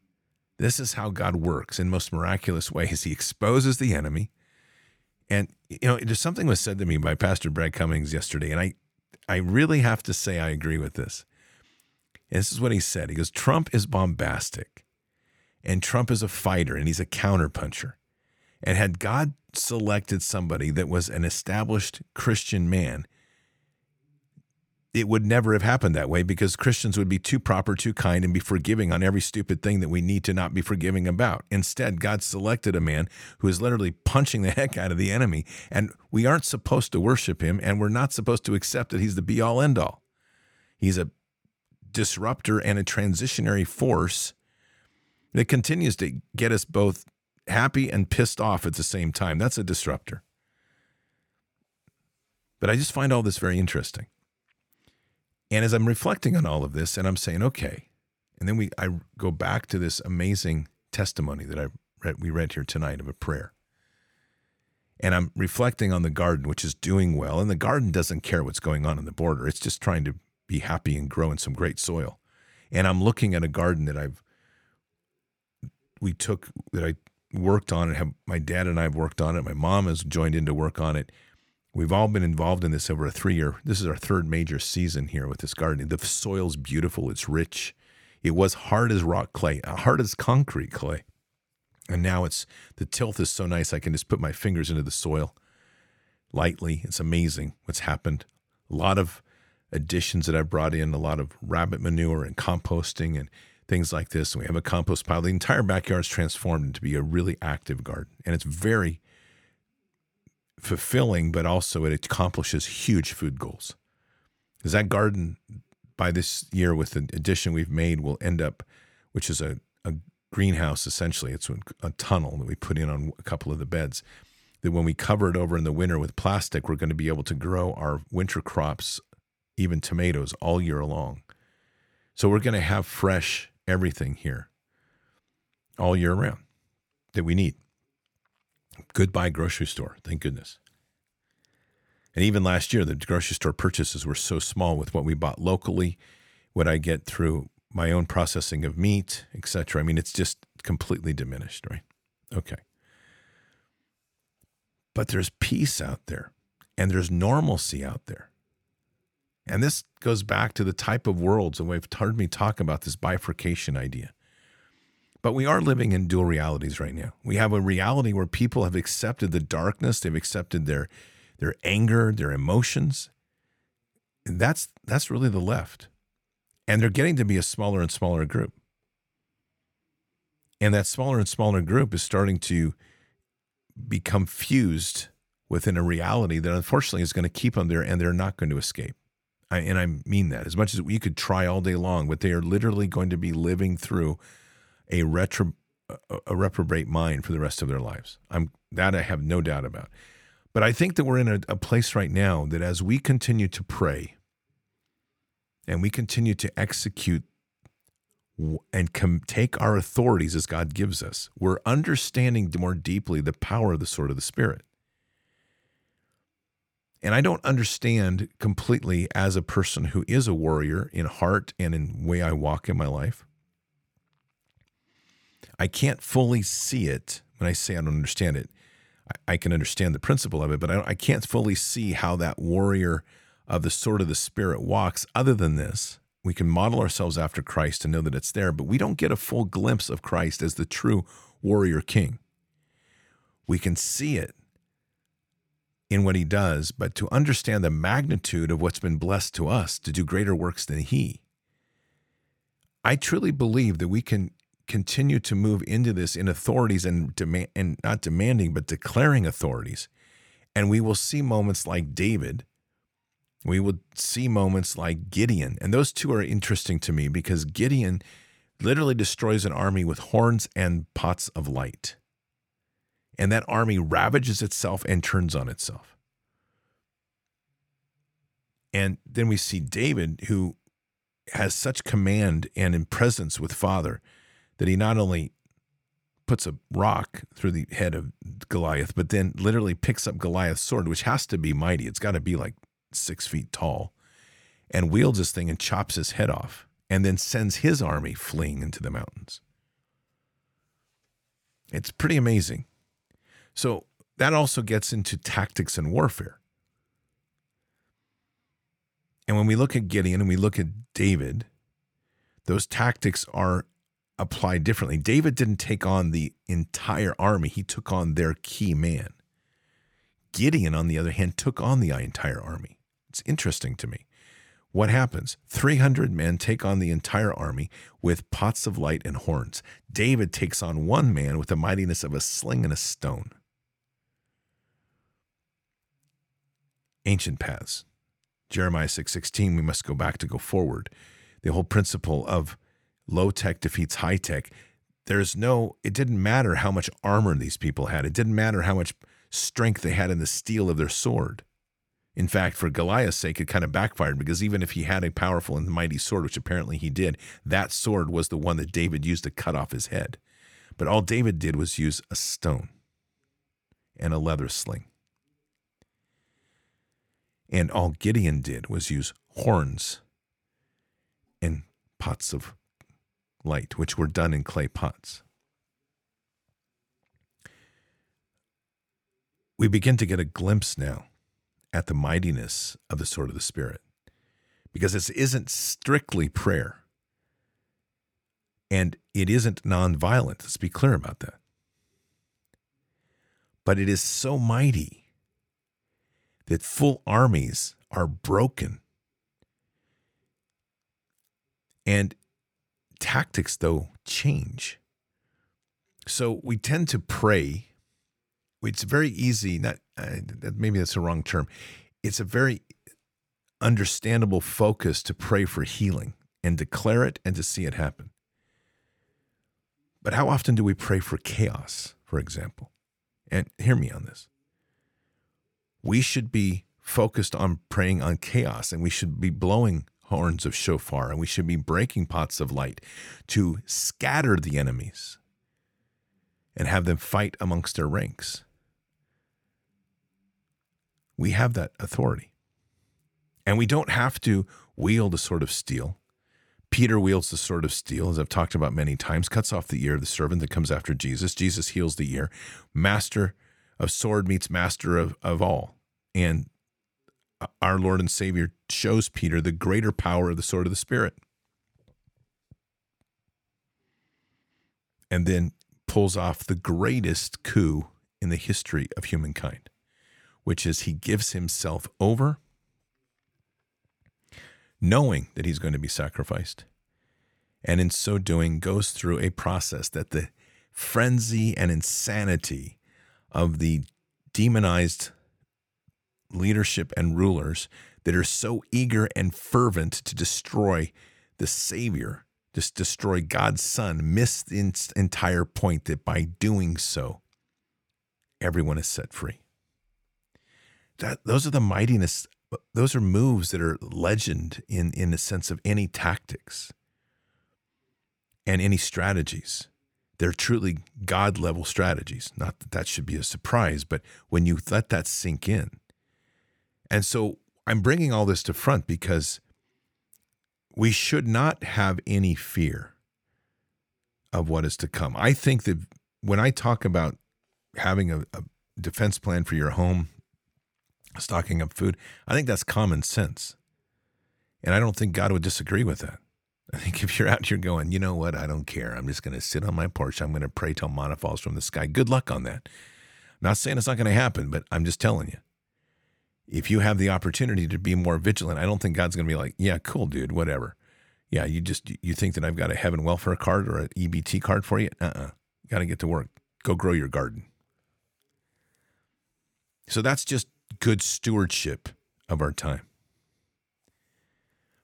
This is how God works in most miraculous ways. He exposes the enemy. And you know, there's something was said to me by Pastor Brad Cummings yesterday, and I I really have to say I agree with this. And this is what he said. He goes, Trump is bombastic and Trump is a fighter and he's a counterpuncher. And had God selected somebody that was an established Christian man, it would never have happened that way because Christians would be too proper, too kind, and be forgiving on every stupid thing that we need to not be forgiving about. Instead, God selected a man who is literally punching the heck out of the enemy. And we aren't supposed to worship him, and we're not supposed to accept that he's the be all end all. He's a disruptor and a transitionary force it continues to get us both happy and pissed off at the same time. That's a disruptor. But I just find all this very interesting. And as I'm reflecting on all of this and I'm saying, okay, and then we I go back to this amazing testimony that I read, we read here tonight of a prayer. And I'm reflecting on the garden, which is doing well. And the garden doesn't care what's going on in the border. It's just trying to be happy and grow in some great soil. And I'm looking at a garden that I've we took that I worked on and Have my dad and I have worked on it. My mom has joined in to work on it. We've all been involved in this over a three year. This is our third major season here with this garden. The soil's beautiful. It's rich. It was hard as rock clay, hard as concrete clay, and now it's the tilth is so nice. I can just put my fingers into the soil lightly. It's amazing what's happened. A lot of additions that I've brought in, a lot of rabbit manure and composting and things like this. We have a compost pile. The entire backyard is transformed into be a really active garden, and it's very fulfilling, but also it accomplishes huge food goals. Because that garden, by this year, with the addition we've made, will end up, which is a, a greenhouse essentially. It's a tunnel that we put in on a couple of the beds. That when we cover it over in the winter with plastic, we're going to be able to grow our winter crops, even tomatoes, all year long. So we're going to have fresh everything here all year round that we need. Goodbye grocery store, thank goodness. And even last year, the grocery store purchases were so small with what we bought locally, what I get through my own processing of meat, etc. I mean, it's just completely diminished, right? Okay. But there's peace out there and there's normalcy out there. And this goes back to the type of worlds, and we've heard me talk about this bifurcation idea. But we are living in dual realities right now. We have a reality where people have accepted the darkness, they've accepted their their anger, their emotions. And that's that's really the left. And they're getting to be a smaller and smaller group. And that smaller and smaller group is starting to become fused within a reality that unfortunately is going to keep them there and they're not going to escape. I, and I mean that as much as we could try all day long, but they are literally going to be living through a retro a reprobate mind for the rest of their lives. I'm that I have no doubt about. But I think that we're in a, a place right now that as we continue to pray and we continue to execute and com- take our authorities as God gives us, we're understanding more deeply the power of the sword of the Spirit. And I don't understand completely as a person who is a warrior in heart and in way I walk in my life. I can't fully see it when I say I don't understand it. I, I can understand the principle of it, but I, I can't fully see how that warrior of the sword of the spirit walks. Other than this, we can model ourselves after Christ and know that it's there, but we don't get a full glimpse of Christ as the true warrior king. We can see it in what he does, but to understand the magnitude of what's been blessed to us to do greater works than he. I truly believe that we can continue to move into this in authorities and demand and not demanding but declaring authorities. And we will see moments like David. We will see moments like Gideon. And those two are interesting to me because Gideon literally destroys an army with horns and pots of light and that army ravages itself and turns on itself. And then we see David, who has such command and in presence with Father that he not only puts a rock through the head of Goliath, but then literally picks up Goliath's sword, which has to be mighty. It's got to be like six feet tall, and wields this thing and chops his head off, and then sends his army fleeing into the mountains. It's pretty amazing. So that also gets into tactics and warfare. And when we look at Gideon and we look at David, those tactics are applied differently. David didn't take on the entire army, he took on their key man. Gideon, on the other hand, took on the entire army. It's interesting to me. What happens? 300 men take on the entire army with pots of light and horns. David takes on one man with the mightiness of a sling and a stone. ancient paths. Jeremiah 6:16 we must go back to go forward. The whole principle of low tech defeats high tech. There's no it didn't matter how much armor these people had. It didn't matter how much strength they had in the steel of their sword. In fact, for Goliath's sake, it kind of backfired because even if he had a powerful and mighty sword, which apparently he did, that sword was the one that David used to cut off his head. But all David did was use a stone and a leather sling. And all Gideon did was use horns and pots of light, which were done in clay pots. We begin to get a glimpse now at the mightiness of the sword of the Spirit because this isn't strictly prayer and it isn't nonviolent. Let's be clear about that. But it is so mighty that full armies are broken. And tactics, though, change. So we tend to pray. It's very easy, not uh, maybe that's the wrong term. It's a very understandable focus to pray for healing and declare it and to see it happen. But how often do we pray for chaos, for example? And hear me on this. We should be focused on praying on chaos and we should be blowing horns of shofar and we should be breaking pots of light to scatter the enemies and have them fight amongst their ranks. We have that authority. And we don't have to wield a sword of steel. Peter wields the sword of steel, as I've talked about many times, cuts off the ear of the servant that comes after Jesus. Jesus heals the ear. Master of sword meets master of, of all. And our Lord and Savior shows Peter the greater power of the sword of the Spirit. And then pulls off the greatest coup in the history of humankind, which is he gives himself over knowing that he's going to be sacrificed. And in so doing, goes through a process that the frenzy and insanity of the demonized leadership and rulers that are so eager and fervent to destroy the Savior, just destroy God's Son, miss the entire point that by doing so, everyone is set free. That, those are the mightiness those are moves that are legend in in the sense of any tactics and any strategies. They're truly God level strategies. Not that that should be a surprise, but when you let that sink in. And so I'm bringing all this to front because we should not have any fear of what is to come. I think that when I talk about having a, a defense plan for your home, stocking up food. I think that's common sense. And I don't think God would disagree with that. I think if you're out here going, you know what, I don't care. I'm just going to sit on my porch. I'm going to pray till manna falls from the sky. Good luck on that. I'm not saying it's not going to happen, but I'm just telling you. If you have the opportunity to be more vigilant, I don't think God's going to be like, yeah, cool, dude, whatever. Yeah, you just you think that I've got a heaven welfare card or an EBT card for you? Uh-uh. Got to get to work. Go grow your garden. So that's just good stewardship of our time.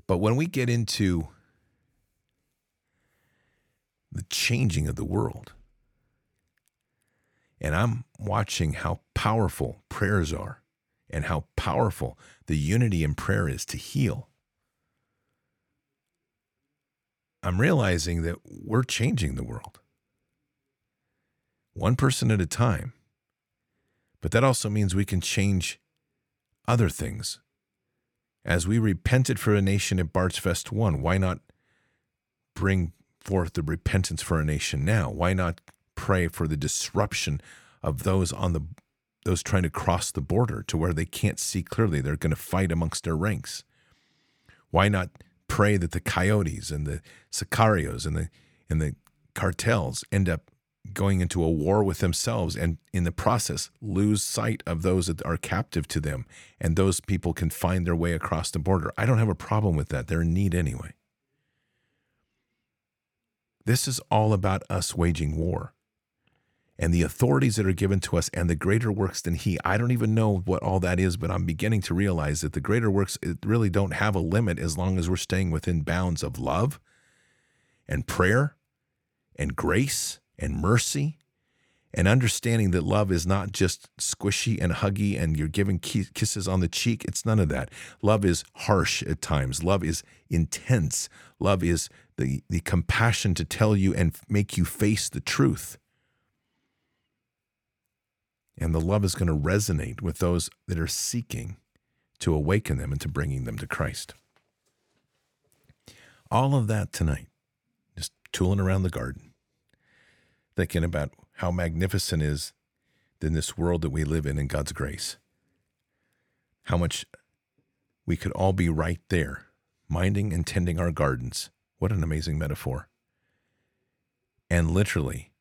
But when we get into the changing of the world, and I'm watching how powerful prayers are and how powerful the unity in prayer is to heal. I'm realizing that we're changing the world one person at a time. But that also means we can change other things. As we repented for a nation at Bards Fest 1, why not bring forth the repentance for a nation now? Why not pray for the disruption of those on the those trying to cross the border to where they can't see clearly? They're going to fight amongst their ranks. Why not pray that the coyotes and the sicarios and the and the cartels end up going into a war with themselves and in the process lose sight of those that are captive to them and those people can find their way across the border. I don't have a problem with that. They're in need anyway. This is all about us waging war and the authorities that are given to us and the greater works than he. I don't even know what all that is, but I'm beginning to realize that the greater works really don't have a limit as long as we're staying within bounds of love and prayer and grace and mercy and understanding that love is not just squishy and huggy and you're giving kisses on the cheek. It's none of that. Love is harsh at times. Love is intense. Love is the, the compassion to tell you and make you face the truth. And the love is going to resonate with those that are seeking to awaken them and to bringing them to Christ. All of that tonight, just tooling around the garden thinking about how magnificent is than this world that we live in in God's grace. How much we could all be right there, minding and tending our gardens. What an amazing metaphor. And literally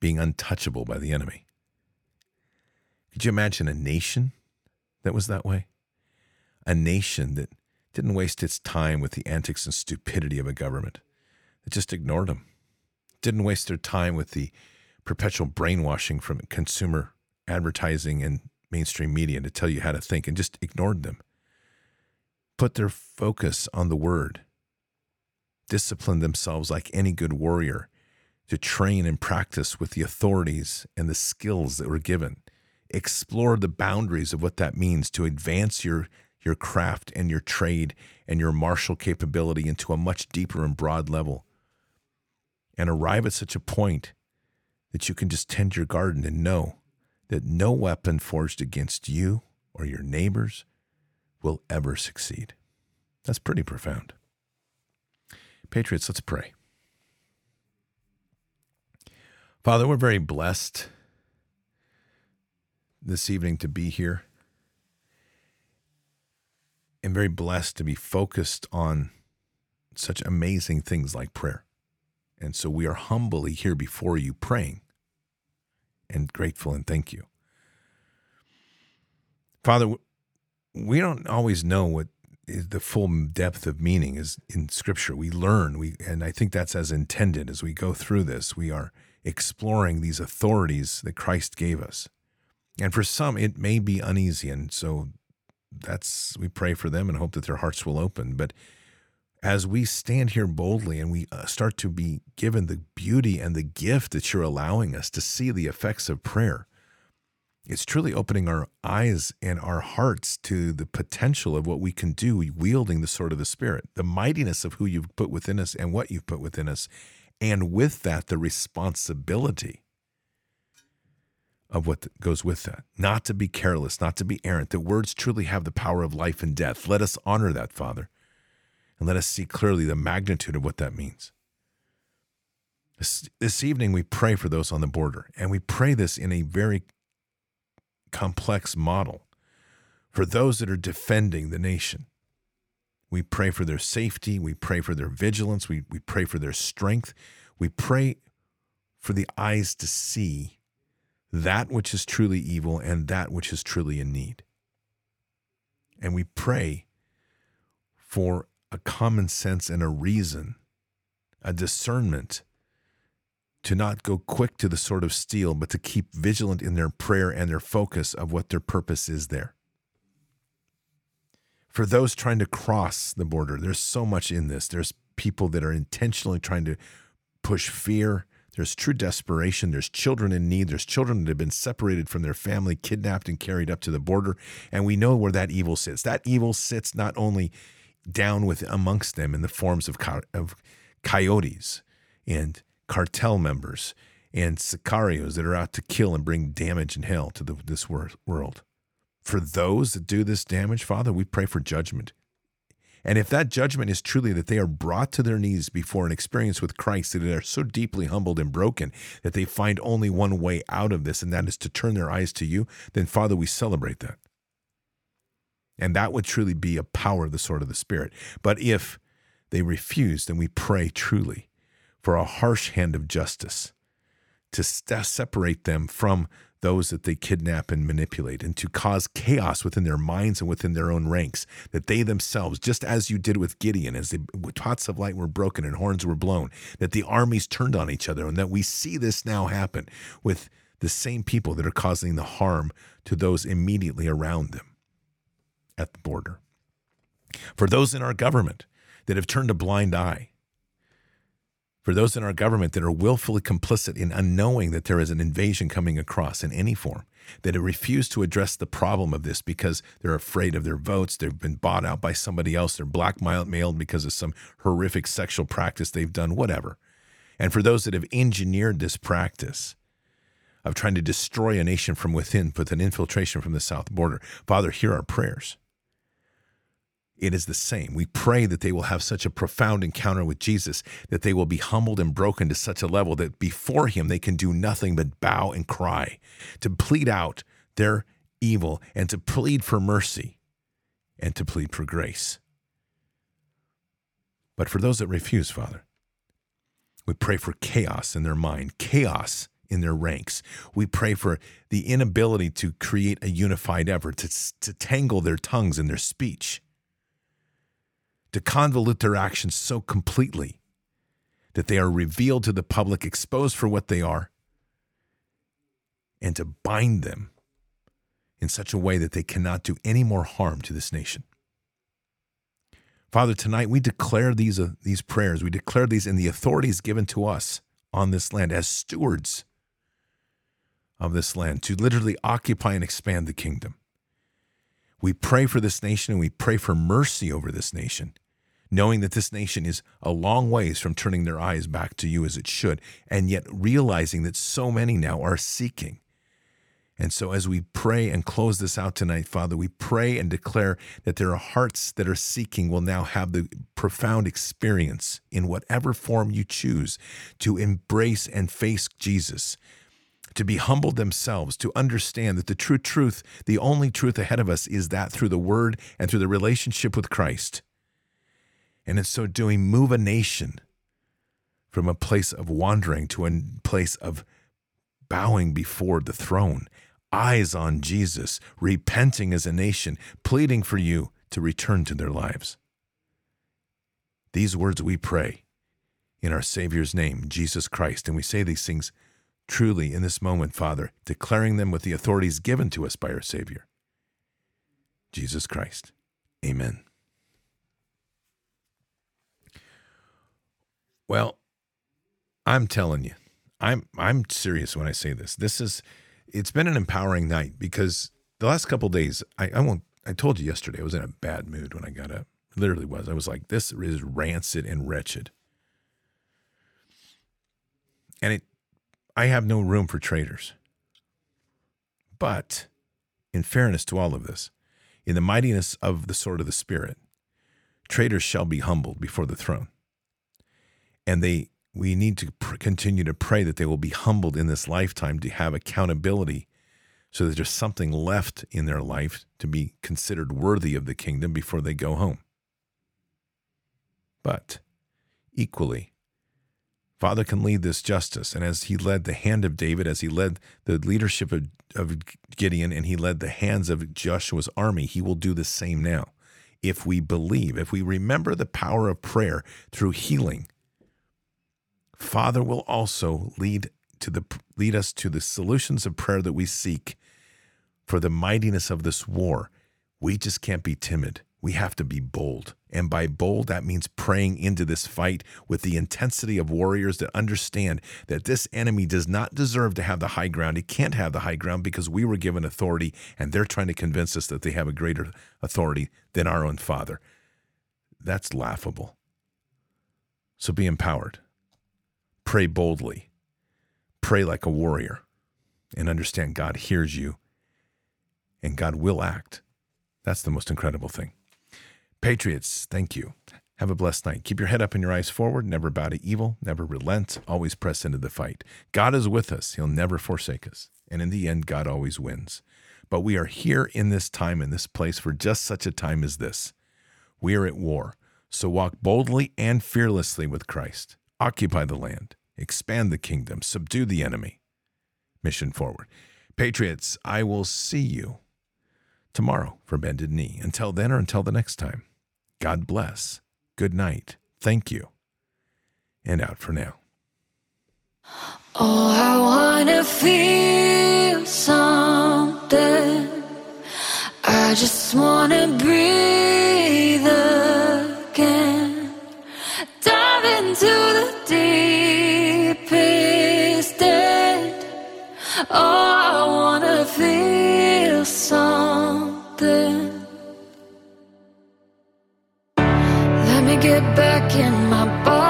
being untouchable by the enemy. Could you imagine a nation that was that way? A nation that didn't waste its time with the antics and stupidity of a government, that just ignored them, didn't waste their time with the perpetual brainwashing from consumer advertising and mainstream media to tell you how to think and just ignored them. Put their focus on the word, disciplined themselves like any good warrior to train and practice with the authorities and the skills that were given. Explore the boundaries of what that means to advance your, your craft and your trade and your martial capability into a much deeper and broad level. And arrive at such a point that you can just tend your garden and know that no weapon forged against you or your neighbors will ever succeed. That's pretty profound. Patriots, let's pray. Father, we're very blessed this evening to be here and very blessed to be focused on such amazing things like prayer. And so we are humbly here before you praying and grateful and thank you. Father, we don't always know what the full depth of meaning is in scripture. We learn, we and I think that's as intended as we go through this. We are exploring these authorities that Christ gave us. And for some, it may be uneasy. And so that's, we pray for them and hope that their hearts will open. But as we stand here boldly and we uh, start to be given the beauty and the gift that you're allowing us to see the effects of prayer, it's truly opening our eyes and our hearts to the potential of what we can do wielding the sword of the Spirit, the mightiness of who you've put within us and what you've put within us, and with that, the responsibility of what goes with that. Not to be careless, not to be errant. The words truly have the power of life and death. Let us honor that, Father, and let us see clearly the magnitude of what that means. This, this evening, we pray for those on the border, and we pray this in a very complex model for those that are defending the nation. We pray for their safety. We pray for their vigilance. We, we pray for their strength. We pray for the eyes to see that which is truly evil and that which is truly in need. And we pray for a common sense and a reason, a discernment to not go quick to the sword of steel, but to keep vigilant in their prayer and their focus of what their purpose is there for those trying to cross the border, there's so much in this. There's people that are intentionally trying to push fear. There's true desperation. There's children in need. There's children that have been separated from their family, kidnapped, and carried up to the border. And we know where that evil sits. That evil sits not only down with amongst them in the forms of, of coyotes and cartel members and sicarios that are out to kill and bring damage and hell to the, this world for those that do this damage, Father, we pray for judgment. And if that judgment is truly that they are brought to their knees before an experience with Christ, that they are so deeply humbled and broken that they find only one way out of this, and that is to turn their eyes to you, then, Father, we celebrate that. And that would truly be a power of the sword of the Spirit. But if they refuse, then we pray truly for a harsh hand of justice to separate them from those that they kidnap and manipulate and to cause chaos within their minds and within their own ranks, that they themselves, just as you did with Gideon, as the pots of light were broken and horns were blown, that the armies turned on each other, and that we see this now happen with the same people that are causing the harm to those immediately around them at the border. For those in our government that have turned a blind eye, for those in our government that are willfully complicit in unknowing that there is an invasion coming across in any form, that have refused to address the problem of this because they're afraid of their votes, they've been bought out by somebody else, they're blackmailed because of some horrific sexual practice they've done, whatever. And for those that have engineered this practice of trying to destroy a nation from within with an infiltration from the south border, Father, hear our prayers. It is the same. We pray that they will have such a profound encounter with Jesus that they will be humbled and broken to such a level that before Him they can do nothing but bow and cry, to plead out their evil and to plead for mercy and to plead for grace. But for those that refuse, Father, we pray for chaos in their mind, chaos in their ranks. We pray for the inability to create a unified effort, to, to tangle their tongues in their speech, to convolute their actions so completely that they are revealed to the public, exposed for what they are, and to bind them in such a way that they cannot do any more harm to this nation. Father, tonight we declare these, uh, these prayers, we declare these in the authorities given to us on this land as stewards of this land to literally occupy and expand the kingdom. We pray for this nation and we pray for mercy over this nation, knowing that this nation is a long ways from turning their eyes back to you as it should, and yet realizing that so many now are seeking and so, as we pray and close this out tonight, Father, we pray and declare that there are hearts that are seeking will now have the profound experience in whatever form you choose to embrace and face Jesus, to be humbled themselves, to understand that the true truth, the only truth ahead of us, is that through the Word and through the relationship with Christ. And in so doing, move a nation from a place of wandering to a place of bowing before the throne eyes on Jesus, repenting as a nation, pleading for you to return to their lives. These words we pray in our Savior's name, Jesus Christ, and we say these things truly in this moment, Father, declaring them with the authorities given to us by our Savior, Jesus Christ. Amen. Well, I'm telling you, I'm I'm serious when I say this. This is it's been an empowering night because the last couple days, I, I won't. I told you yesterday I was in a bad mood when I got up. Literally was. I was like, this is rancid and wretched. And it, I have no room for traitors. But in fairness to all of this, in the mightiness of the sword of the Spirit, traitors shall be humbled before the throne. And they we need to pr- continue to pray that they will be humbled in this lifetime to have accountability so that there's something left in their life to be considered worthy of the kingdom before they go home. But equally, Father can lead this justice. And as he led the hand of David, as he led the leadership of, of Gideon, and he led the hands of Joshua's army, he will do the same now. If we believe, if we remember the power of prayer through healing, Father will also lead to the lead us to the solutions of prayer that we seek for the mightiness of this war. We just can't be timid. We have to be bold. And by bold, that means praying into this fight with the intensity of warriors that understand that this enemy does not deserve to have the high ground. He can't have the high ground because we were given authority and they're trying to convince us that they have a greater authority than our own Father. That's laughable. So be empowered. Pray boldly. Pray like a warrior and understand God hears you and God will act. That's the most incredible thing. Patriots, thank you. Have a blessed night. Keep your head up and your eyes forward. Never bow to evil. Never relent. Always press into the fight. God is with us. He'll never forsake us. And in the end, God always wins. But we are here in this time, in this place, for just such a time as this. We are at war. So walk boldly and fearlessly with Christ occupy the land, expand the kingdom, subdue the enemy. Mission forward. Patriots, I will see you tomorrow for Bended Knee. Until then or until the next time, God bless. Good night. Thank you. And out for now. Oh, I want to feel something. I just want to breathe the deepest end. Oh, I want to feel something. Let me get back in my body.